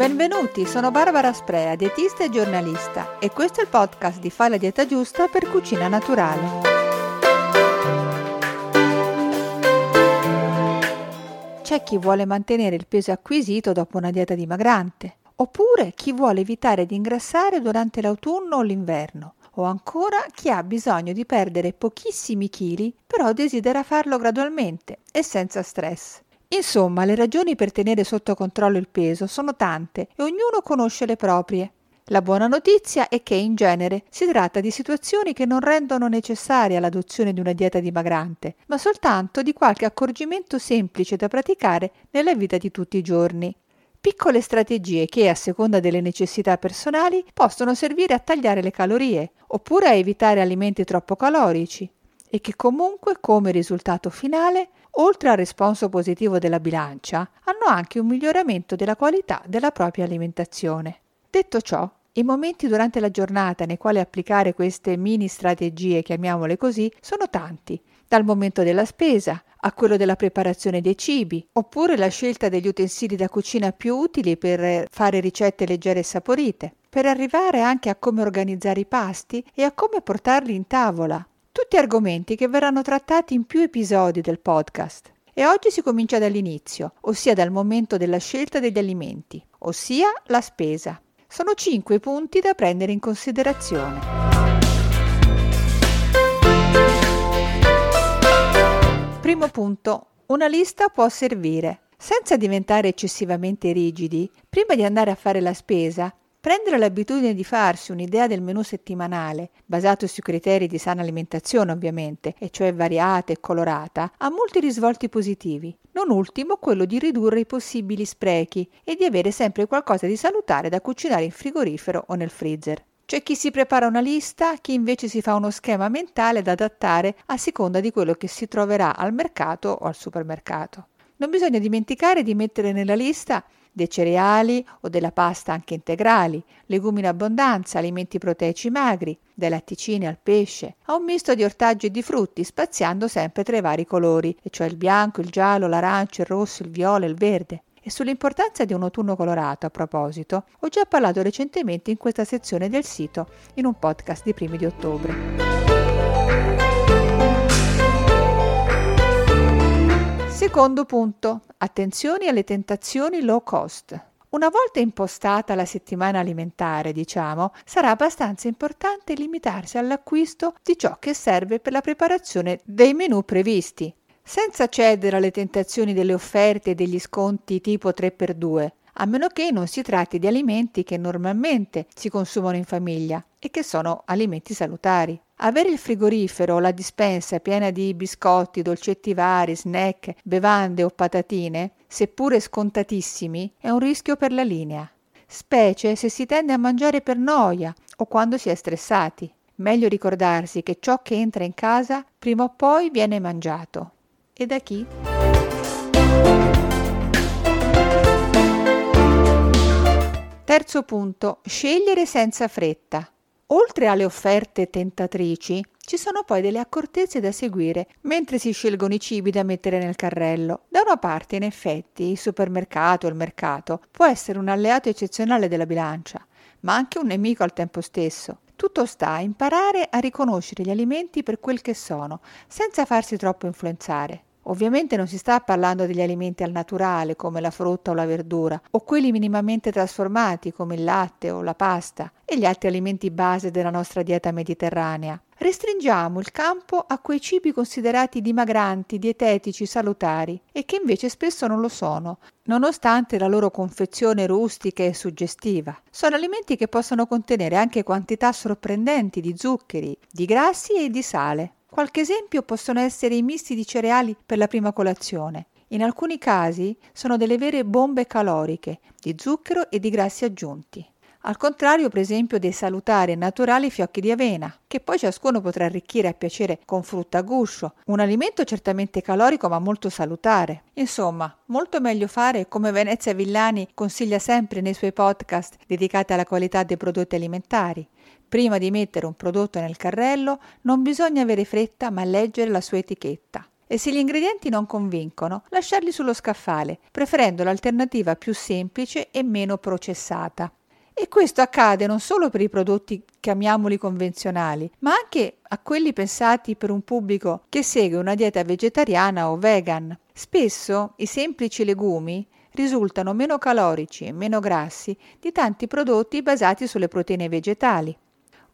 Benvenuti, sono Barbara Sprea, dietista e giornalista e questo è il podcast di Fai la dieta giusta per cucina naturale. C'è chi vuole mantenere il peso acquisito dopo una dieta dimagrante, oppure chi vuole evitare di ingrassare durante l'autunno o l'inverno, o ancora chi ha bisogno di perdere pochissimi chili, però desidera farlo gradualmente e senza stress. Insomma, le ragioni per tenere sotto controllo il peso sono tante e ognuno conosce le proprie. La buona notizia è che in genere si tratta di situazioni che non rendono necessaria l'adozione di una dieta dimagrante, ma soltanto di qualche accorgimento semplice da praticare nella vita di tutti i giorni. Piccole strategie che, a seconda delle necessità personali, possono servire a tagliare le calorie, oppure a evitare alimenti troppo calorici, e che comunque, come risultato finale, oltre al responso positivo della bilancia, hanno anche un miglioramento della qualità della propria alimentazione. Detto ciò, i momenti durante la giornata nei quali applicare queste mini strategie, chiamiamole così, sono tanti, dal momento della spesa a quello della preparazione dei cibi, oppure la scelta degli utensili da cucina più utili per fare ricette leggere e saporite, per arrivare anche a come organizzare i pasti e a come portarli in tavola, tutti argomenti che verranno trattati in più episodi del podcast. E oggi si comincia dall'inizio, ossia dal momento della scelta degli alimenti, ossia la spesa. Sono cinque punti da prendere in considerazione. Primo punto. Una lista può servire. Senza diventare eccessivamente rigidi, prima di andare a fare la spesa, Prendere l'abitudine di farsi un'idea del menù settimanale, basato sui criteri di sana alimentazione ovviamente, e cioè variata e colorata, ha molti risvolti positivi. Non ultimo quello di ridurre i possibili sprechi e di avere sempre qualcosa di salutare da cucinare in frigorifero o nel freezer. C'è chi si prepara una lista, chi invece si fa uno schema mentale da adattare a seconda di quello che si troverà al mercato o al supermercato. Non bisogna dimenticare di mettere nella lista dei cereali o della pasta anche integrali, legumi in abbondanza, alimenti proteici magri, dai latticini al pesce, a un misto di ortaggi e di frutti, spaziando sempre tra i vari colori, e cioè il bianco, il giallo, l'arancio, il rosso, il viola il verde. E sull'importanza di un autunno colorato, a proposito, ho già parlato recentemente in questa sezione del sito, in un podcast di primi di ottobre. Secondo punto, attenzione alle tentazioni low cost. Una volta impostata la settimana alimentare, diciamo, sarà abbastanza importante limitarsi all'acquisto di ciò che serve per la preparazione dei menù previsti, senza cedere alle tentazioni delle offerte e degli sconti tipo 3x2, a meno che non si tratti di alimenti che normalmente si consumano in famiglia e che sono alimenti salutari. Avere il frigorifero o la dispensa piena di biscotti, dolcetti vari, snack, bevande o patatine, seppure scontatissimi, è un rischio per la linea, specie se si tende a mangiare per noia o quando si è stressati. Meglio ricordarsi che ciò che entra in casa prima o poi viene mangiato. E da chi? Terzo punto, scegliere senza fretta. Oltre alle offerte tentatrici, ci sono poi delle accortezze da seguire mentre si scelgono i cibi da mettere nel carrello. Da una parte, in effetti, il supermercato il mercato può essere un alleato eccezionale della bilancia, ma anche un nemico al tempo stesso. Tutto sta a imparare a riconoscere gli alimenti per quel che sono, senza farsi troppo influenzare. Ovviamente non si sta parlando degli alimenti al naturale come la frutta o la verdura, o quelli minimamente trasformati come il latte o la pasta e gli altri alimenti base della nostra dieta mediterranea. Restringiamo il campo a quei cibi considerati dimagranti, dietetici, salutari e che invece spesso non lo sono, nonostante la loro confezione rustica e suggestiva. Sono alimenti che possono contenere anche quantità sorprendenti di zuccheri, di grassi e di sale. Qualche esempio possono essere i misti di cereali per la prima colazione. In alcuni casi sono delle vere bombe caloriche di zucchero e di grassi aggiunti. Al contrario, per esempio, dei salutari e naturali fiocchi di avena, che poi ciascuno potrà arricchire a piacere con frutta a guscio, un alimento certamente calorico ma molto salutare. Insomma, molto meglio fare come Venezia Villani consiglia sempre nei suoi podcast dedicati alla qualità dei prodotti alimentari, Prima di mettere un prodotto nel carrello non bisogna avere fretta ma leggere la sua etichetta. e se gli ingredienti non convincono, lasciarli sullo scaffale, preferendo l'alternativa più semplice e meno processata. E questo accade non solo per i prodotti, chiamiamoli convenzionali, ma anche a quelli pensati per un pubblico che segue una dieta vegetariana o vegan. Spesso i semplici legumi risultano meno calorici e meno grassi di tanti prodotti basati sulle proteine vegetali.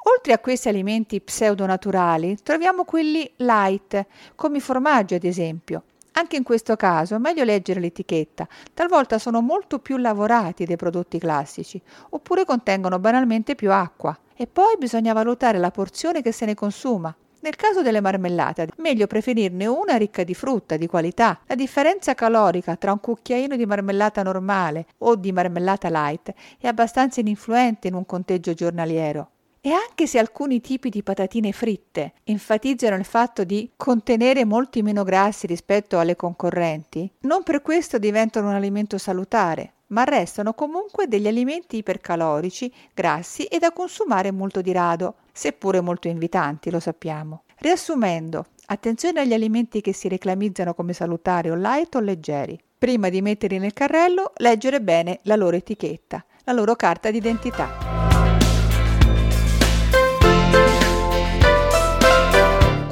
Oltre a questi alimenti pseudonaturali, troviamo quelli light, come i formaggi ad esempio. Anche in questo caso è meglio leggere l'etichetta, talvolta sono molto più lavorati dei prodotti classici, oppure contengono banalmente più acqua. E poi bisogna valutare la porzione che se ne consuma. Nel caso delle marmellate, meglio preferirne una ricca di frutta, di qualità. La differenza calorica tra un cucchiaino di marmellata normale o di marmellata light è abbastanza ininfluente in un conteggio giornaliero. E anche se alcuni tipi di patatine fritte enfatizzano il fatto di contenere molti meno grassi rispetto alle concorrenti, non per questo diventano un alimento salutare, ma restano comunque degli alimenti ipercalorici, grassi e da consumare molto di rado, seppure molto invitanti, lo sappiamo. Riassumendo, attenzione agli alimenti che si reclamizzano come salutari o light o leggeri. Prima di metterli nel carrello, leggere bene la loro etichetta, la loro carta d'identità.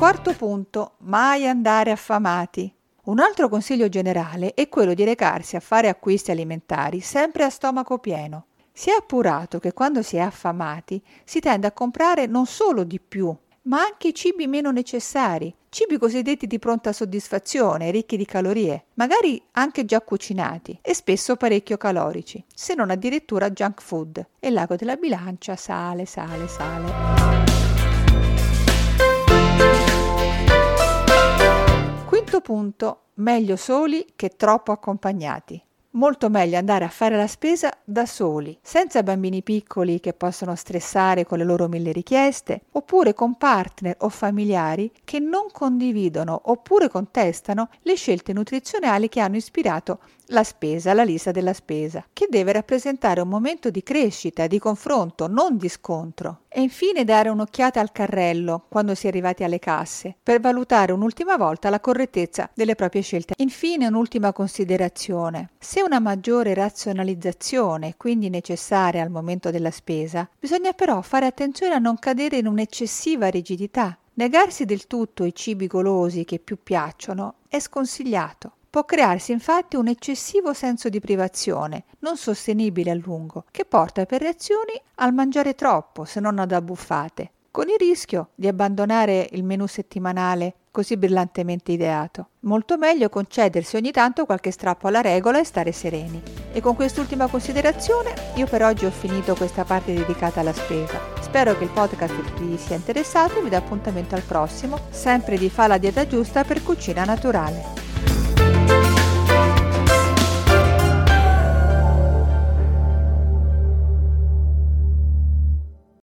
Quarto punto, mai andare affamati. Un altro consiglio generale è quello di recarsi a fare acquisti alimentari sempre a stomaco pieno. Si è appurato che quando si è affamati si tende a comprare non solo di più, ma anche cibi meno necessari, cibi cosiddetti di pronta soddisfazione, ricchi di calorie, magari anche già cucinati e spesso parecchio calorici, se non addirittura junk food. E l'ago della bilancia sale, sale, sale. Quinto punto, meglio soli che troppo accompagnati. Molto meglio andare a fare la spesa da soli, senza bambini piccoli che possono stressare con le loro mille richieste, oppure con partner o familiari che non condividono oppure contestano le scelte nutrizionali che hanno ispirato la spesa, la lista della spesa, che deve rappresentare un momento di crescita, di confronto, non di scontro. E infine dare un'occhiata al carrello quando si è arrivati alle casse, per valutare un'ultima volta la correttezza delle proprie scelte. Infine un'ultima considerazione. Se una maggiore razionalizzazione è quindi necessaria al momento della spesa, bisogna però fare attenzione a non cadere in un'eccessiva rigidità. Negarsi del tutto i cibi golosi che più piacciono è sconsigliato. Può crearsi infatti un eccessivo senso di privazione, non sostenibile a lungo, che porta per reazioni al mangiare troppo, se non ad abbuffate, con il rischio di abbandonare il menù settimanale così brillantemente ideato. Molto meglio concedersi ogni tanto qualche strappo alla regola e stare sereni. E con quest'ultima considerazione io per oggi ho finito questa parte dedicata alla spesa. Spero che il podcast vi sia interessato e vi do appuntamento al prossimo, sempre di Fa la dieta giusta per cucina naturale.